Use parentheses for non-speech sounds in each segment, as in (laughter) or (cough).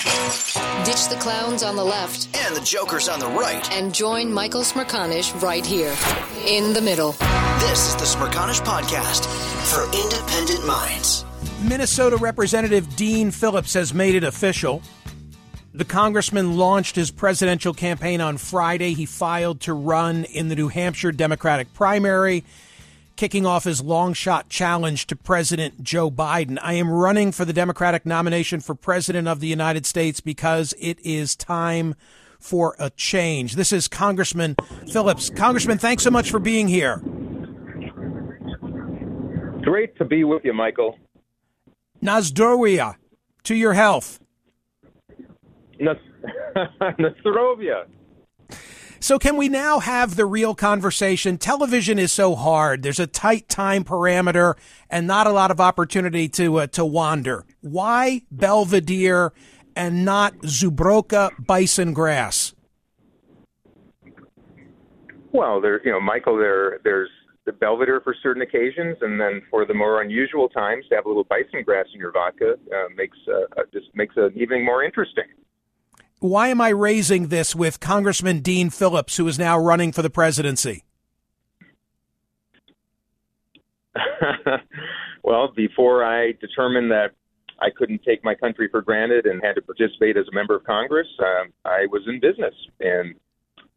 Ditch the clowns on the left and the jokers on the right. and join Michael Smerconish right here in the middle. This is the Smerconish Podcast for independent minds. Minnesota Representative Dean Phillips has made it official. The congressman launched his presidential campaign on Friday. He filed to run in the New Hampshire Democratic primary, kicking off his long shot challenge to President Joe Biden. I am running for the Democratic nomination for President of the United States because it is time for a change. This is Congressman Phillips. Congressman, thanks so much for being here. Great to be with you, Michael. Nazdrovia, to your health. Nas- (laughs) Nastrovia. So, can we now have the real conversation? Television is so hard. There's a tight time parameter and not a lot of opportunity to uh, to wander. Why Belvedere and not Zubrowka bison grass? Well, there, you know, Michael, there, there's the Belvedere for certain occasions, and then for the more unusual times, to have a little bison grass in your vodka uh, makes uh, uh, just makes an evening more interesting. Why am I raising this with Congressman Dean Phillips, who is now running for the presidency? (laughs) well, before I determined that I couldn't take my country for granted and had to participate as a member of Congress, uh, I was in business and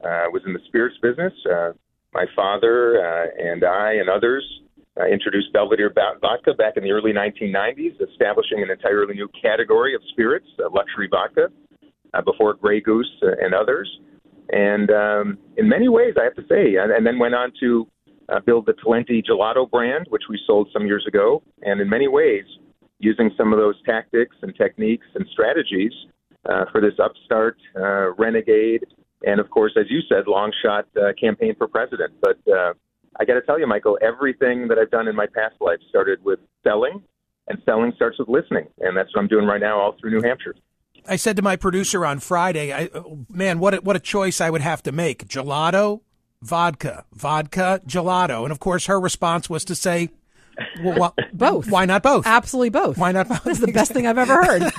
uh, was in the spirits business. Uh, my father uh, and I and others uh, introduced Belvedere vodka back in the early 1990s, establishing an entirely new category of spirits, uh, luxury vodka, uh, before Grey Goose and others. And um, in many ways, I have to say, and, and then went on to uh, build the Talenti Gelato brand, which we sold some years ago. And in many ways, using some of those tactics and techniques and strategies uh, for this upstart, uh, renegade, and of course, as you said, long shot uh, campaign for president. But uh, I got to tell you, Michael, everything that I've done in my past life started with selling, and selling starts with listening, and that's what I'm doing right now, all through New Hampshire. I said to my producer on Friday, I, man, what a, what a choice I would have to make: gelato, vodka, vodka, gelato, and of course, her response was to say, well, wh- (laughs) Both. Why not both? Absolutely both. Why not both? That's the best thing I've ever heard.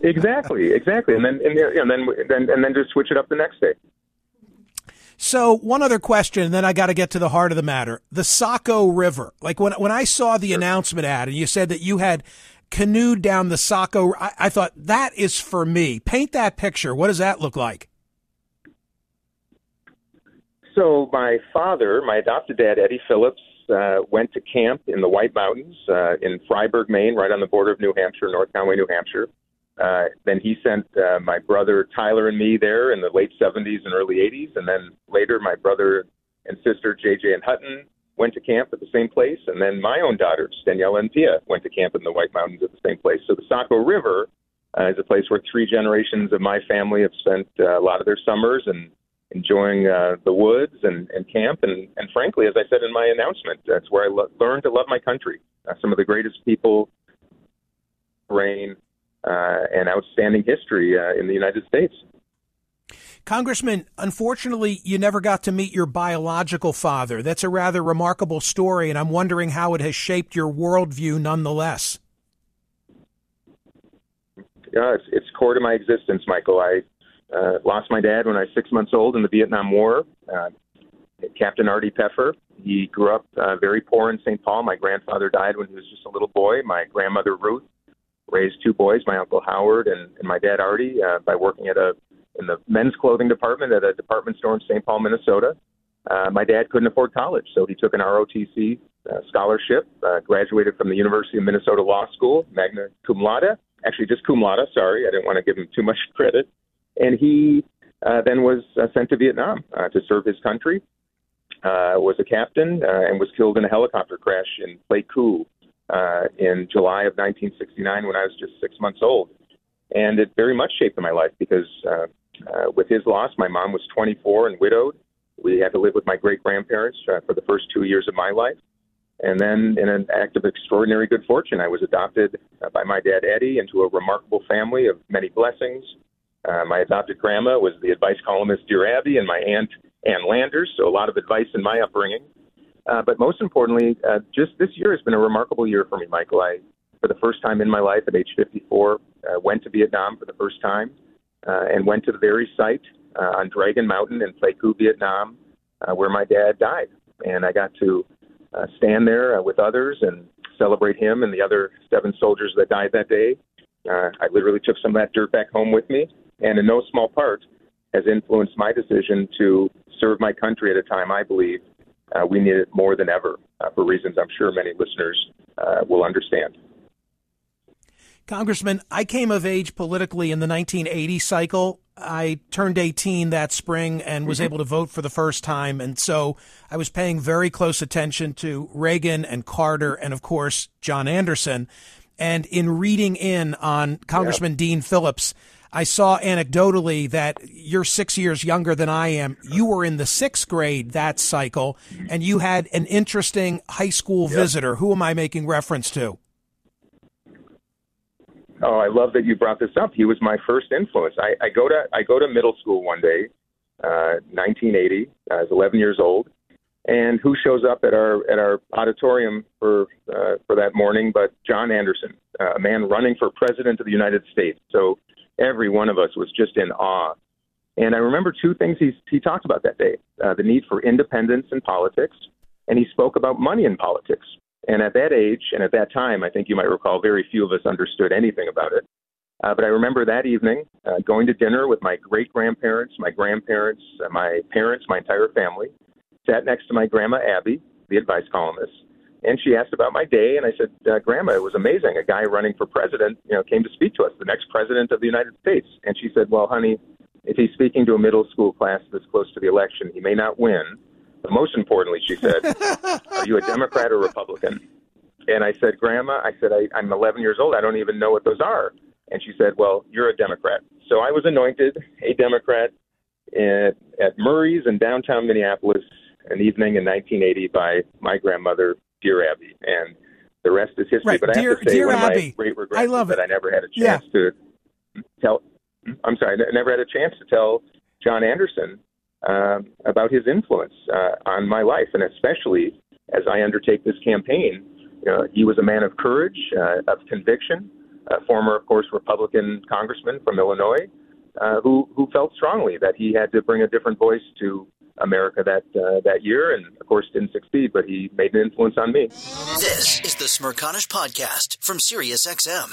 (laughs) exactly, exactly, and then and, and then then and then just switch it up the next day. So one other question, and then I got to get to the heart of the matter: the Saco River. Like when when I saw the announcement ad, and you said that you had canoed down the Saco, I, I thought that is for me. Paint that picture. What does that look like? So my father, my adopted dad, Eddie Phillips, uh, went to camp in the White Mountains uh, in Fryeburg, Maine, right on the border of New Hampshire, North Conway, New Hampshire. Uh, then he sent uh, my brother Tyler and me there in the late 70s and early 80s. And then later, my brother and sister JJ and Hutton went to camp at the same place. And then my own daughters, Danielle and Pia, went to camp in the White Mountains at the same place. So the Saco River uh, is a place where three generations of my family have spent uh, a lot of their summers and enjoying uh, the woods and, and camp. And, and frankly, as I said in my announcement, that's where I lo- learned to love my country. Uh, some of the greatest people, rain, uh, and outstanding history uh, in the United States. Congressman, unfortunately, you never got to meet your biological father. That's a rather remarkable story, and I'm wondering how it has shaped your worldview nonetheless. Yeah, it's, it's core to my existence, Michael. I uh, lost my dad when I was six months old in the Vietnam War. Uh, Captain Artie Pepper. He grew up uh, very poor in St. Paul. My grandfather died when he was just a little boy. My grandmother Ruth raised two boys, my uncle Howard and, and my dad Artie, uh, by working at a in the men's clothing department at a department store in St. Paul, Minnesota. Uh, my dad couldn't afford college, so he took an ROTC uh, scholarship, uh, graduated from the University of Minnesota Law School, magna cum laude. Actually, just cum laude. Sorry, I didn't want to give him too much (laughs) credit. And he uh, then was uh, sent to Vietnam uh, to serve his country. Uh, was a captain uh, and was killed in a helicopter crash in Pleiku uh, in July of 1969 when I was just six months old. And it very much shaped my life because uh, uh, with his loss, my mom was 24 and widowed. We had to live with my great grandparents uh, for the first two years of my life. And then, in an act of extraordinary good fortune, I was adopted uh, by my dad, Eddie, into a remarkable family of many blessings. Uh, my adopted grandma was the advice columnist, Dear Abby, and my aunt, Ann Landers, so a lot of advice in my upbringing. Uh, but most importantly, uh, just this year has been a remarkable year for me, Michael. I, for the first time in my life at age 54, uh, went to Vietnam for the first time uh, and went to the very site uh, on Dragon Mountain in Pleiku, Vietnam, uh, where my dad died. And I got to uh, stand there uh, with others and celebrate him and the other seven soldiers that died that day. Uh, I literally took some of that dirt back home with me, and in no small part has influenced my decision to serve my country at a time I believe uh, we need it more than ever uh, for reasons I'm sure many listeners uh, will understand. Congressman, I came of age politically in the 1980 cycle. I turned 18 that spring and was mm-hmm. able to vote for the first time. And so I was paying very close attention to Reagan and Carter and, of course, John Anderson. And in reading in on Congressman yep. Dean Phillips, I saw anecdotally that you're six years younger than I am. You were in the sixth grade that cycle, and you had an interesting high school yep. visitor. Who am I making reference to? Oh, I love that you brought this up. He was my first influence. I, I go to I go to middle school one day, uh, 1980. I was 11 years old, and who shows up at our at our auditorium for uh, for that morning? But John Anderson, uh, a man running for president of the United States. So every one of us was just in awe. And I remember two things he he talked about that day: uh, the need for independence in politics, and he spoke about money in politics. And at that age and at that time, I think you might recall, very few of us understood anything about it. Uh, but I remember that evening uh, going to dinner with my great grandparents, my grandparents, uh, my parents, my entire family. Sat next to my grandma Abby, the advice columnist, and she asked about my day. And I said, uh, "Grandma, it was amazing. A guy running for president, you know, came to speak to us, the next president of the United States." And she said, "Well, honey, if he's speaking to a middle school class this close to the election, he may not win, but most importantly, she said, (laughs) Are you a Democrat or Republican? And I said, Grandma, I said, I, I'm 11 years old. I don't even know what those are. And she said, Well, you're a Democrat. So I was anointed a Democrat at, at Murray's in downtown Minneapolis an evening in 1980 by my grandmother, Dear Abby. And the rest is history. Right. But dear, I have to say, dear one Abby, of my great regrets I love that it. I never had a chance yeah. to tell. I'm sorry, I never had a chance to tell John Anderson uh, about his influence uh, on my life, and especially as I undertake this campaign. You know, he was a man of courage, uh, of conviction, a former, of course, Republican congressman from Illinois, uh, who who felt strongly that he had to bring a different voice to America that uh, that year, and of course didn't succeed, but he made an influence on me. This is the Smerconish podcast from SiriusXM.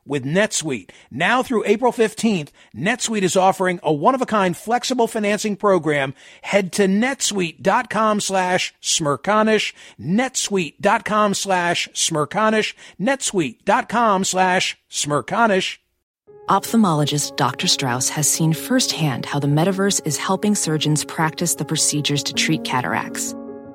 with NetSuite. Now through April 15th, NetSuite is offering a one-of-a-kind flexible financing program. Head to netsuite.com slash smerconish, netsuite.com slash smerconish, netsuite.com slash smerconish. Ophthalmologist Dr. Strauss has seen firsthand how the metaverse is helping surgeons practice the procedures to treat cataracts.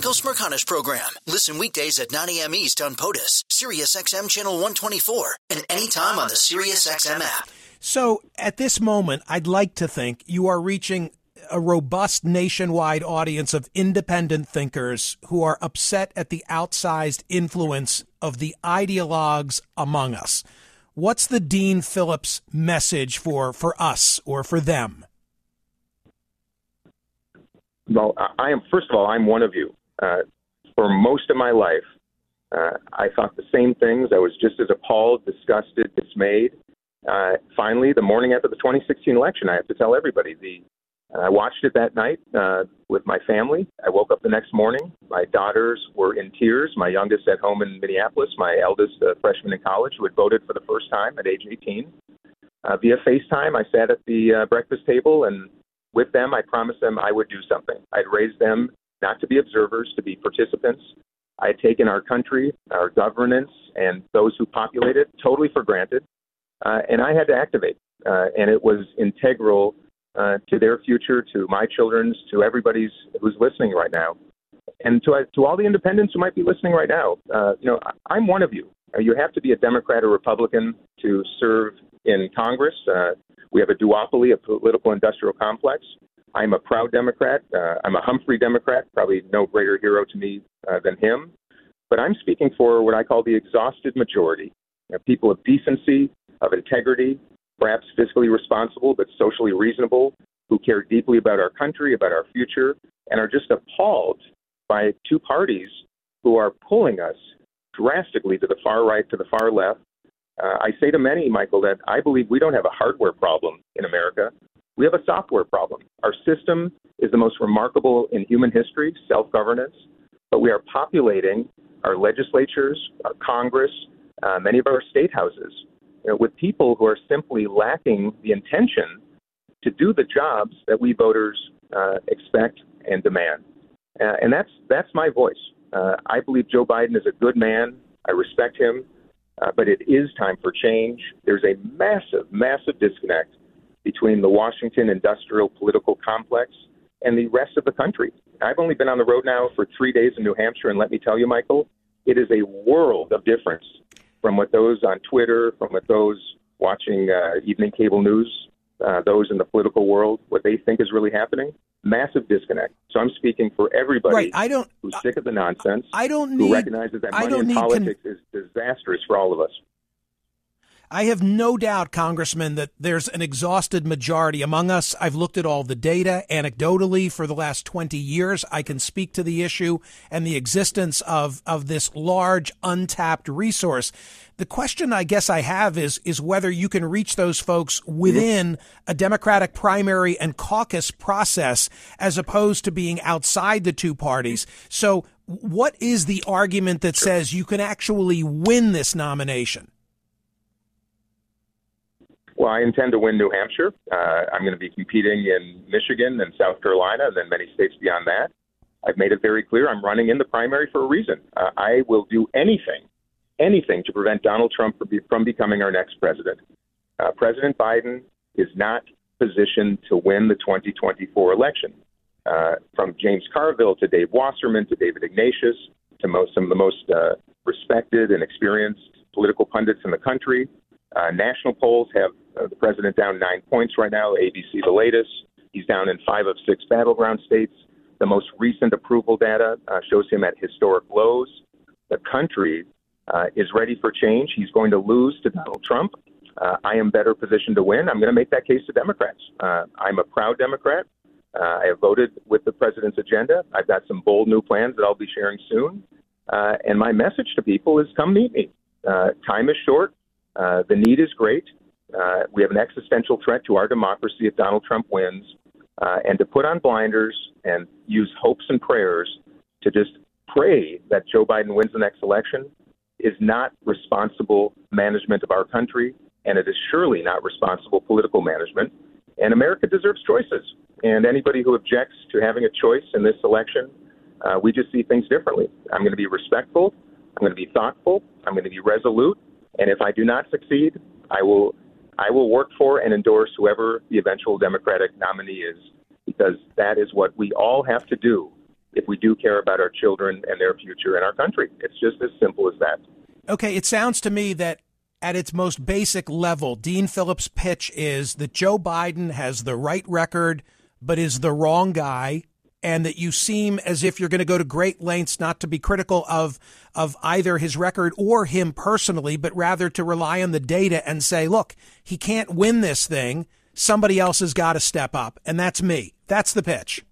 The Michael Smerconish Program. Listen weekdays at 9 a.m. East on POTUS, SiriusXM Channel 124, and anytime on the SiriusXM app. So at this moment, I'd like to think you are reaching a robust nationwide audience of independent thinkers who are upset at the outsized influence of the ideologues among us. What's the Dean Phillips message for, for us or for them? Well, I am, first of all, I'm one of you. Uh, for most of my life, uh, I thought the same things. I was just as appalled, disgusted, dismayed. Uh, finally, the morning after the 2016 election, I have to tell everybody the I watched it that night uh, with my family. I woke up the next morning. My daughters were in tears. My youngest at home in Minneapolis, my eldest a freshman in college who had voted for the first time at age 18. Uh, via FaceTime, I sat at the uh, breakfast table and with them, I promised them I would do something. I'd raise them not to be observers, to be participants. I had taken our country, our governance, and those who populate it totally for granted, uh, and I had to activate. Uh, and it was integral uh, to their future, to my children's, to everybody's who's listening right now, and to uh, to all the independents who might be listening right now. Uh, you know, I'm one of you. Uh, you have to be a Democrat or Republican to serve in Congress. Uh, we have a duopoly, a political industrial complex. I'm a proud Democrat. Uh, I'm a Humphrey Democrat, probably no greater hero to me uh, than him. But I'm speaking for what I call the exhausted majority, you know, people of decency, of integrity, perhaps fiscally responsible but socially reasonable, who care deeply about our country, about our future, and are just appalled by two parties who are pulling us drastically to the far right, to the far left. Uh, I say to many, Michael, that I believe we don't have a hardware problem in America. We have a software problem. Our system is the most remarkable in human history, self governance, but we are populating our legislatures, our Congress, uh, many of our state houses you know, with people who are simply lacking the intention to do the jobs that we voters uh, expect and demand. Uh, and that's that's my voice. Uh, I believe Joe Biden is a good man. I respect him, uh, but it is time for change. There's a massive, massive disconnect between the Washington industrial political complex and the rest of the country. I've only been on the road now for three days in New Hampshire, and let me tell you, Michael, it is a world of difference from what those on Twitter, from what those watching uh, evening cable news, uh, those in the political world, what they think is really happening. Massive disconnect. So I'm speaking for everybody right. I don't, who's sick of the nonsense. I don't need, who recognizes that money in politics con- is disastrous for all of us. I have no doubt, Congressman, that there's an exhausted majority among us. I've looked at all the data anecdotally for the last 20 years. I can speak to the issue and the existence of, of this large untapped resource. The question I guess I have is, is whether you can reach those folks within a Democratic primary and caucus process as opposed to being outside the two parties. So what is the argument that says you can actually win this nomination? Well, I intend to win New Hampshire. Uh, I'm going to be competing in Michigan and South Carolina, and then many states beyond that. I've made it very clear I'm running in the primary for a reason. Uh, I will do anything, anything to prevent Donald Trump from, be, from becoming our next president. Uh, president Biden is not positioned to win the 2024 election. Uh, from James Carville to Dave Wasserman to David Ignatius to most, some of the most uh, respected and experienced political pundits in the country. Uh, national polls have uh, the president down nine points right now. ABC, the latest. He's down in five of six battleground states. The most recent approval data uh, shows him at historic lows. The country uh, is ready for change. He's going to lose to Donald Trump. Uh, I am better positioned to win. I'm going to make that case to Democrats. Uh, I'm a proud Democrat. Uh, I have voted with the president's agenda. I've got some bold new plans that I'll be sharing soon. Uh, and my message to people is come meet me. Uh, time is short. Uh, the need is great. Uh, we have an existential threat to our democracy if Donald Trump wins. Uh, and to put on blinders and use hopes and prayers to just pray that Joe Biden wins the next election is not responsible management of our country, and it is surely not responsible political management. And America deserves choices. And anybody who objects to having a choice in this election, uh, we just see things differently. I'm going to be respectful. I'm going to be thoughtful. I'm going to be resolute. And if I do not succeed, I will I will work for and endorse whoever the eventual Democratic nominee is, because that is what we all have to do if we do care about our children and their future in our country. It's just as simple as that. Okay, it sounds to me that at its most basic level, Dean Phillips' pitch is that Joe Biden has the right record, but is the wrong guy and that you seem as if you're going to go to great lengths not to be critical of of either his record or him personally, but rather to rely on the data and say, look, he can't win this thing. Somebody else has got to step up, and that's me. That's the pitch.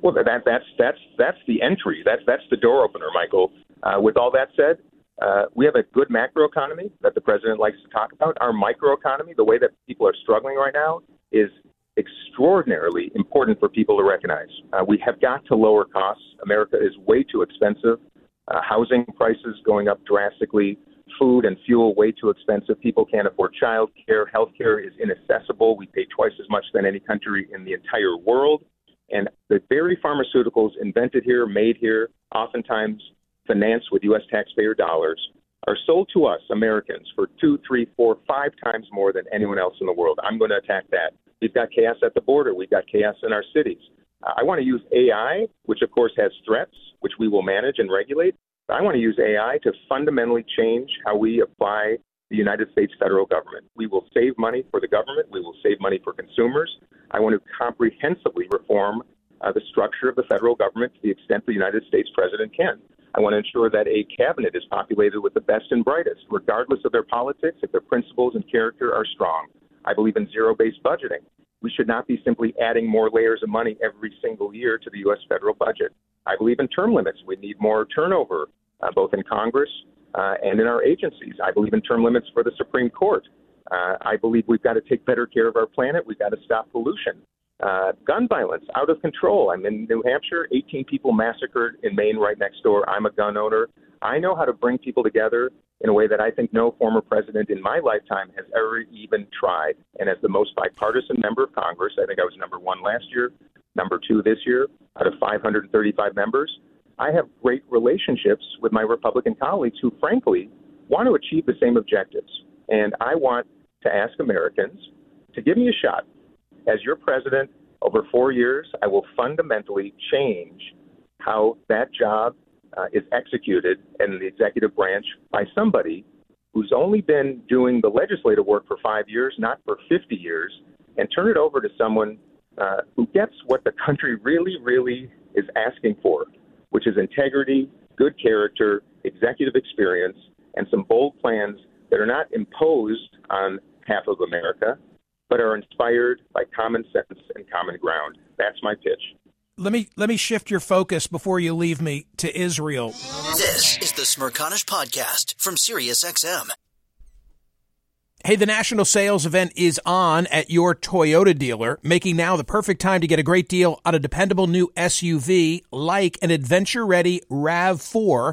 Well, that that's that's that's the entry. That's that's the door opener, Michael. Uh, with all that said, uh, we have a good macroeconomy that the president likes to talk about. Our microeconomy, the way that people are struggling right now, is extraordinarily important for people to recognize. Uh, we have got to lower costs. America is way too expensive. Uh, housing prices going up drastically. Food and fuel way too expensive. People can't afford child care. Health care is inaccessible. We pay twice as much than any country in the entire world. And the very pharmaceuticals invented here, made here, oftentimes financed with U.S. taxpayer dollars, are sold to us, Americans, for two, three, four, five times more than anyone else in the world. I'm going to attack that. We've got chaos at the border. We've got chaos in our cities. I want to use AI, which of course has threats, which we will manage and regulate. But I want to use AI to fundamentally change how we apply the United States federal government. We will save money for the government. We will save money for consumers. I want to comprehensively reform uh, the structure of the federal government to the extent the United States president can. I want to ensure that a cabinet is populated with the best and brightest, regardless of their politics, if their principles and character are strong. I believe in zero based budgeting we should not be simply adding more layers of money every single year to the U.S. federal budget. I believe in term limits. We need more turnover, uh, both in Congress uh, and in our agencies. I believe in term limits for the Supreme Court. Uh, I believe we've got to take better care of our planet. We've got to stop pollution. Uh, gun violence out of control. I'm in New Hampshire, 18 people massacred in Maine right next door. I'm a gun owner. I know how to bring people together in a way that I think no former president in my lifetime has ever even tried. And as the most bipartisan member of Congress, I think I was number one last year, number two this year, out of 535 members. I have great relationships with my Republican colleagues who, frankly, want to achieve the same objectives. And I want to ask Americans to give me a shot. As your president, over four years, I will fundamentally change how that job uh, is executed in the executive branch by somebody who's only been doing the legislative work for five years, not for 50 years, and turn it over to someone uh, who gets what the country really, really is asking for, which is integrity, good character, executive experience, and some bold plans that are not imposed on half of America, but are inspired by common sense and common ground. That's my pitch let me let me shift your focus before you leave me to Israel. This is the Smerconish podcast from SiriusXM. Hey, the national sales event is on at your Toyota dealer, making now the perfect time to get a great deal on a dependable new SUV like an adventure ready RAV4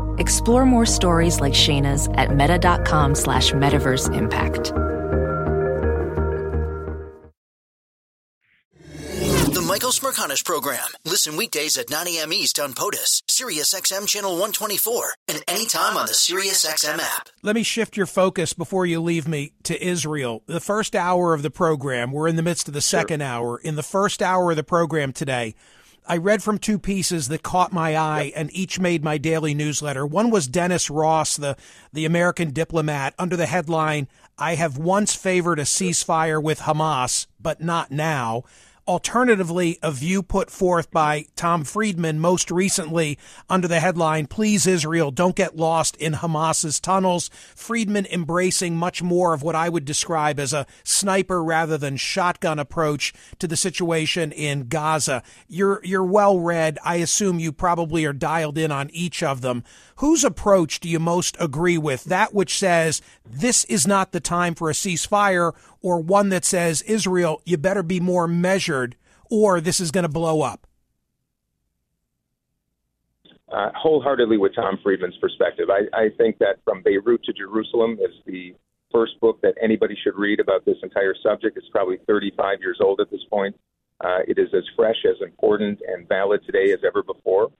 Explore more stories like Shayna's at meta.com slash metaverse impact. The Michael Smerconish Program. Listen weekdays at 9 a.m. East on POTUS, SiriusXM Channel 124, and anytime on the SiriusXM app. Let me shift your focus before you leave me to Israel. The first hour of the program, we're in the midst of the second sure. hour. In the first hour of the program today, I read from two pieces that caught my eye yep. and each made my daily newsletter. One was Dennis Ross, the, the American diplomat, under the headline, I have once favored a ceasefire with Hamas, but not now. Alternatively, a view put forth by Tom Friedman most recently under the headline, Please Israel, don't get lost in Hamas's tunnels. Friedman embracing much more of what I would describe as a sniper rather than shotgun approach to the situation in Gaza. You're, you're well read. I assume you probably are dialed in on each of them. Whose approach do you most agree with? That which says this is not the time for a ceasefire, or one that says, Israel, you better be more measured, or this is going to blow up? Uh, wholeheartedly with Tom Friedman's perspective. I, I think that From Beirut to Jerusalem is the first book that anybody should read about this entire subject. It's probably 35 years old at this point. Uh, it is as fresh, as important, and valid today as ever before.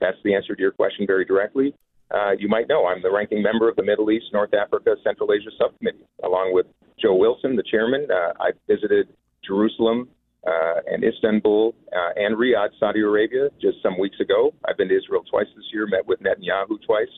That's the answer to your question very directly uh, you might know I'm the ranking member of the Middle East, North Africa, Central Asia Subcommittee, along with Joe Wilson, the chairman. Uh, I visited Jerusalem uh, and Istanbul uh, and Riyadh, Saudi Arabia, just some weeks ago. I've been to Israel twice this year, met with Netanyahu twice,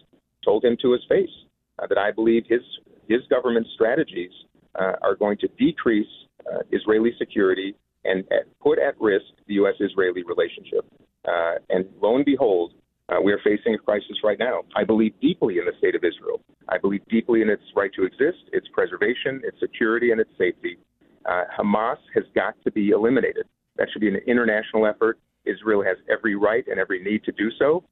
told him to his face uh, that I believe his his government strategies uh, are going to decrease uh, Israeli security and put at risk the U.S.-Israeli relationship. Uh, and lo and behold, uh, we are facing a crisis right now. I believe deeply in the state of Israel. I believe deeply in its right to exist, its preservation, its security, and its safety. Uh, Hamas has got to be eliminated. That should be an international effort. Israel has every right and every need to do so.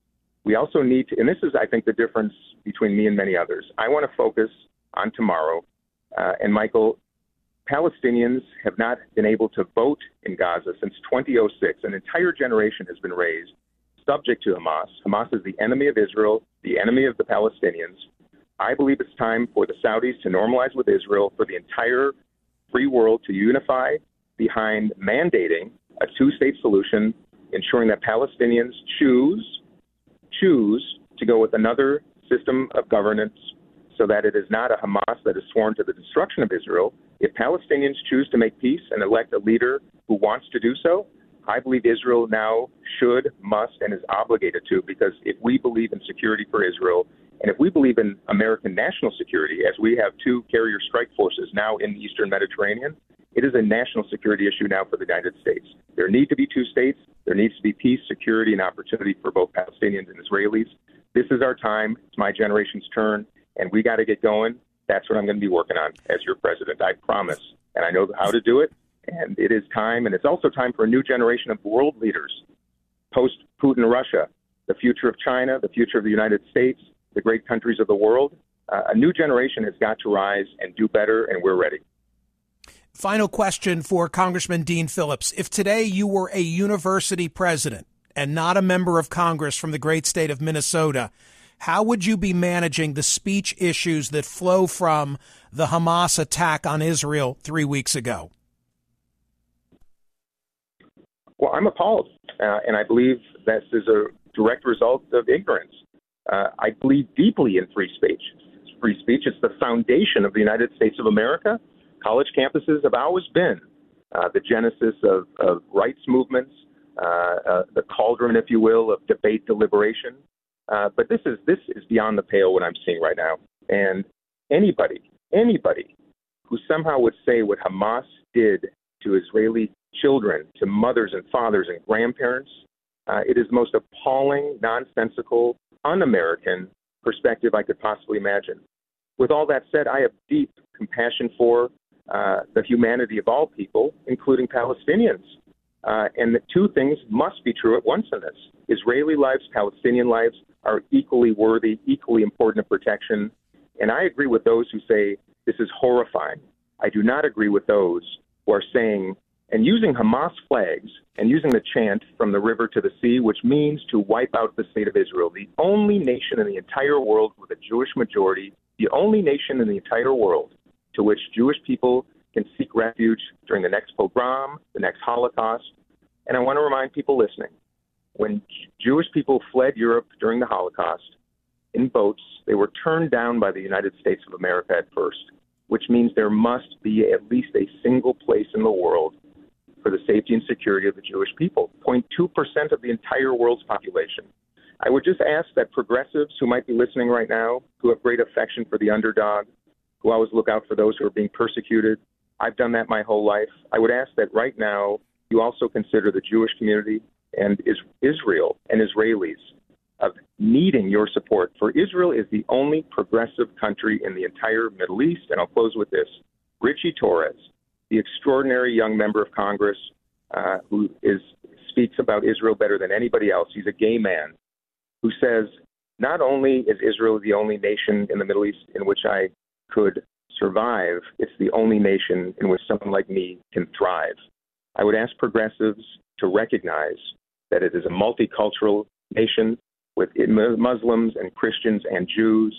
We also need to, and this is, I think, the difference between me and many others. I want to focus on tomorrow. Uh, and Michael, Palestinians have not been able to vote in Gaza since 2006. An entire generation has been raised subject to Hamas. Hamas is the enemy of Israel, the enemy of the Palestinians. I believe it's time for the Saudis to normalize with Israel, for the entire free world to unify behind mandating a two state solution, ensuring that Palestinians choose choose to go with another system of governance so that it is not a Hamas that is sworn to the destruction of Israel. If Palestinians choose to make peace and elect a leader who wants to do so, I believe Israel now should, must, and is obligated to, because if we believe in security for Israel, and if we believe in American national security, as we have two carrier strike forces now in the Eastern Mediterranean, it is a national security issue now for the United States. There need to be two states. There needs to be peace, security, and opportunity for both Palestinians and Israelis. This is our time. It's my generation's turn, and we got to get going. That's what I'm going to be working on as your president. I promise. And I know how to do it. And it is time. And it's also time for a new generation of world leaders post Putin Russia, the future of China, the future of the United States, the great countries of the world. Uh, a new generation has got to rise and do better, and we're ready. Final question for Congressman Dean Phillips. If today you were a university president and not a member of Congress from the great state of Minnesota, how would you be managing the speech issues that flow from the Hamas attack on Israel three weeks ago? Well, I'm appalled, uh, and I believe this is a direct result of ignorance. Uh, I believe deeply in free speech. Free speech is the foundation of the United States of America. College campuses have always been uh, the genesis of, of rights movements, uh, uh, the cauldron, if you will, of debate, deliberation. Uh, but this is this is beyond the pale what I'm seeing right now. And anybody, anybody who somehow would say what Hamas did to Israeli children, to mothers and fathers and grandparents, uh, it is the most appalling, nonsensical, un-American perspective I could possibly imagine. With all that said, I have deep compassion for uh, the humanity of all people, including Palestinians. Uh, and the two things must be true at once in this. Israeli lives, Palestinian lives are equally worthy, equally important of protection. And I agree with those who say this is horrifying. I do not agree with those who are saying and using Hamas flags and using the chant from the river to the sea, which means to wipe out the state of Israel, the only nation in the entire world with a Jewish majority, the only nation in the entire world to which Jewish people can seek refuge during the next pogrom, the next Holocaust. And I want to remind people listening when Jewish people fled Europe during the Holocaust in boats, they were turned down by the United States of America at first, which means there must be at least a single place in the world for the safety and security of the Jewish people 0.2% of the entire world's population. I would just ask that progressives who might be listening right now, who have great affection for the underdog, who always look out for those who are being persecuted. I've done that my whole life. I would ask that right now you also consider the Jewish community and Israel and Israelis of needing your support. For Israel is the only progressive country in the entire Middle East. And I'll close with this Richie Torres, the extraordinary young member of Congress uh, who is speaks about Israel better than anybody else. He's a gay man who says, not only is Israel the only nation in the Middle East in which I could survive, it's the only nation in which someone like me can thrive. I would ask progressives to recognize that it is a multicultural nation with Muslims and Christians and Jews,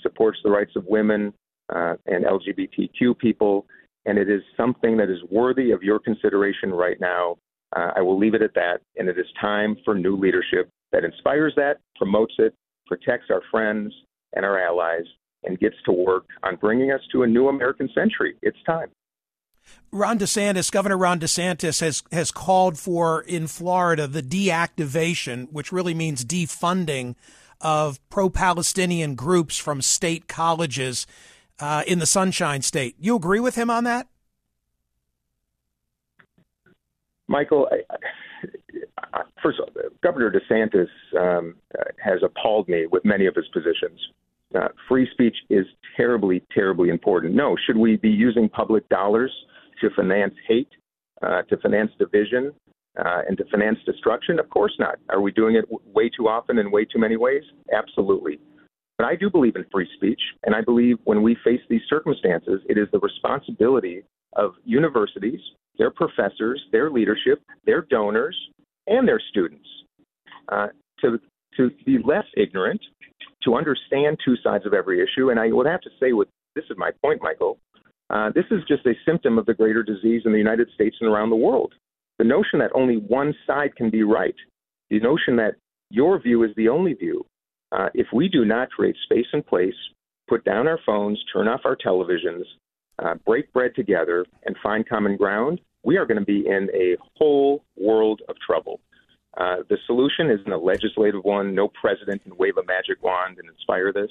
supports the rights of women uh, and LGBTQ people, and it is something that is worthy of your consideration right now. Uh, I will leave it at that, and it is time for new leadership that inspires that, promotes it, protects our friends and our allies, and gets to work on bringing us to a new American century. It's time. Ron DeSantis, Governor Ron DeSantis, has has called for in Florida the deactivation, which really means defunding, of pro-Palestinian groups from state colleges uh, in the Sunshine State. You agree with him on that, Michael? I, I, first, of all, Governor DeSantis um, has appalled me with many of his positions. Uh, free speech is terribly, terribly important. No, should we be using public dollars to finance hate, uh, to finance division, uh, and to finance destruction? Of course not. Are we doing it w- way too often in way too many ways? Absolutely. But I do believe in free speech, and I believe when we face these circumstances, it is the responsibility of universities, their professors, their leadership, their donors, and their students uh, to to be less ignorant, to understand two sides of every issue. And I would have to say, with this is my point, Michael. Uh, this is just a symptom of the greater disease in the United States and around the world. The notion that only one side can be right, the notion that your view is the only view. Uh, if we do not create space and place put down our phones, turn off our televisions, uh, break bread together, and find common ground, we are going to be in a whole world of trouble. Uh, the solution isn't a legislative one. No president can wave a magic wand and inspire this.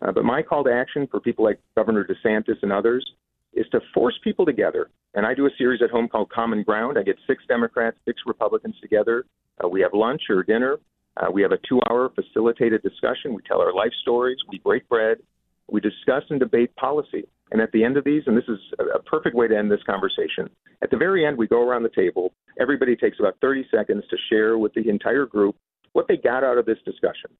Uh, but my call to action for people like Governor DeSantis and others is to force people together. And I do a series at home called Common Ground. I get six Democrats, six Republicans together. Uh, we have lunch or dinner. Uh, we have a two hour facilitated discussion. We tell our life stories. We break bread. We discuss and debate policy. And at the end of these, and this is a perfect way to end this conversation, at the very end, we go around the table. Everybody takes about 30 seconds to share with the entire group what they got out of this discussion.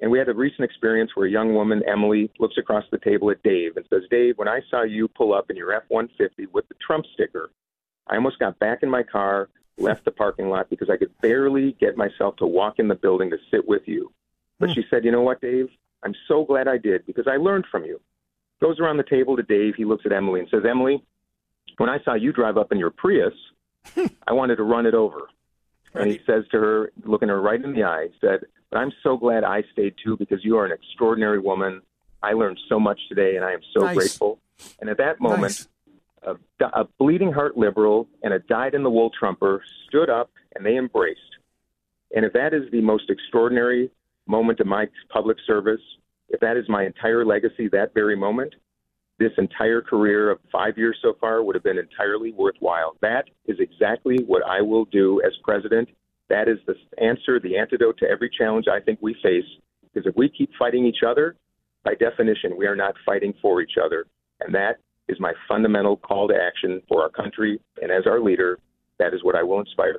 And we had a recent experience where a young woman, Emily, looks across the table at Dave and says, Dave, when I saw you pull up in your F 150 with the Trump sticker, I almost got back in my car, left the parking lot because I could barely get myself to walk in the building to sit with you. But hmm. she said, You know what, Dave? I'm so glad I did because I learned from you. Goes around the table to Dave. He looks at Emily and says, Emily, when I saw you drive up in your Prius, (laughs) I wanted to run it over. And he says to her, looking her right in the eye, said, But I'm so glad I stayed too because you are an extraordinary woman. I learned so much today and I am so Nice. grateful. And at that moment, Nice. A, a bleeding heart liberal and a dyed in the wool Trumper stood up and they embraced. And if that is the most extraordinary moment of my public service, if that is my entire legacy, that very moment, this entire career of five years so far would have been entirely worthwhile. That is exactly what I will do as president. That is the answer, the antidote to every challenge I think we face. Because if we keep fighting each other, by definition, we are not fighting for each other. And that is my fundamental call to action for our country. And as our leader, that is what I will inspire.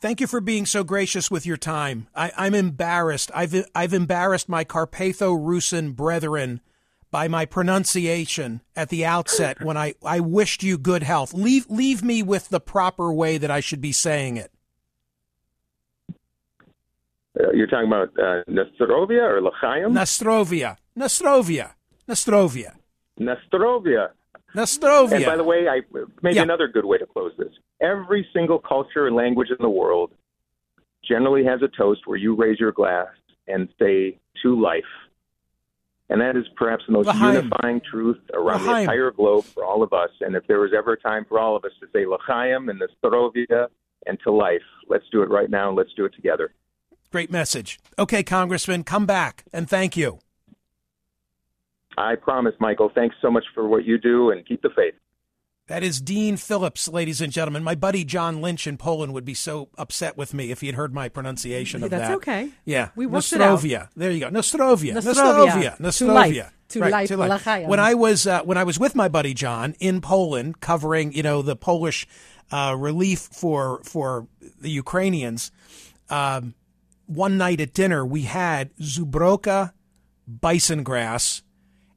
Thank you for being so gracious with your time. I, I'm embarrassed. I've I've embarrassed my Carpatho-Rusin brethren by my pronunciation at the outset when I, I wished you good health. Leave leave me with the proper way that I should be saying it. Uh, you're talking about uh, Nastrovia or L'chaim? Nastrovia. Nastrovia. Nastrovia. Nastrovia. Nastrovia. And by the way, I maybe Yeah. another good way to close this. Every single culture and language in the world generally has a toast where you raise your glass and say to life. And that is perhaps the most L'chaim. unifying truth around the entire globe for all of us. And if there was ever a time for all of us to say L'chaim and Nastrovia and to life, let's do it right now and let's do it together. Great message. Okay, Congressman, come back and thank you. I promise, Michael. Thanks so much for what you do and keep the faith. That is Dean Phillips, ladies and gentlemen. My buddy John Lynch in Poland would be so upset with me if he had heard my pronunciation of That's that. okay. Yeah. We worked it out. Nostrovia. There you go. Nostrovia. Nostrovia. Nostrovia. To Nostrovia. life. To Right, life. to life. When I was uh, when I was with my buddy John in Poland covering, you know, the Polish uh, relief for for the Ukrainians, um, one night at dinner we had Zubrowka bison grass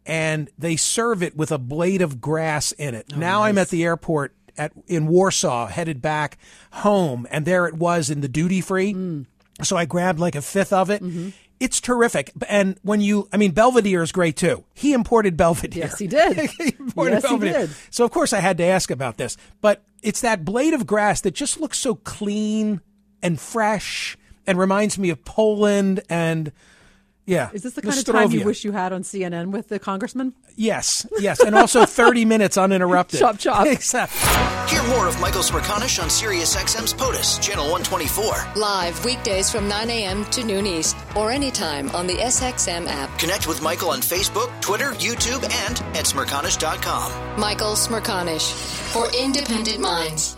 and they serve it with a blade of grass in it. Oh, now I'm at the airport at in Warsaw, headed back home, and there it was in the duty free. Mm. So I grabbed like a fifth of it. Mm-hmm. It's terrific. And when you, I mean, Belvedere is great too. He imported Belvedere. Yes, he did. (laughs) he imported Yes, he Belvedere. did. So of course I had to ask about this, but it's that blade of grass that just looks so clean and fresh and reminds me of Poland and yeah. Is this the kind of time you wish you had on CNN with the congressman? Yes, yes, and also (laughs) 30 minutes uninterrupted. Chop, chop. (laughs) Exactly. Hear more of Michael Smerconish on SiriusXM's POTUS, Channel 124. Live weekdays from 9 a.m. to noon East or anytime on the SXM app. Connect with Michael on Facebook, Twitter, YouTube, and at Smerconish.com. Michael Smerconish for independent minds.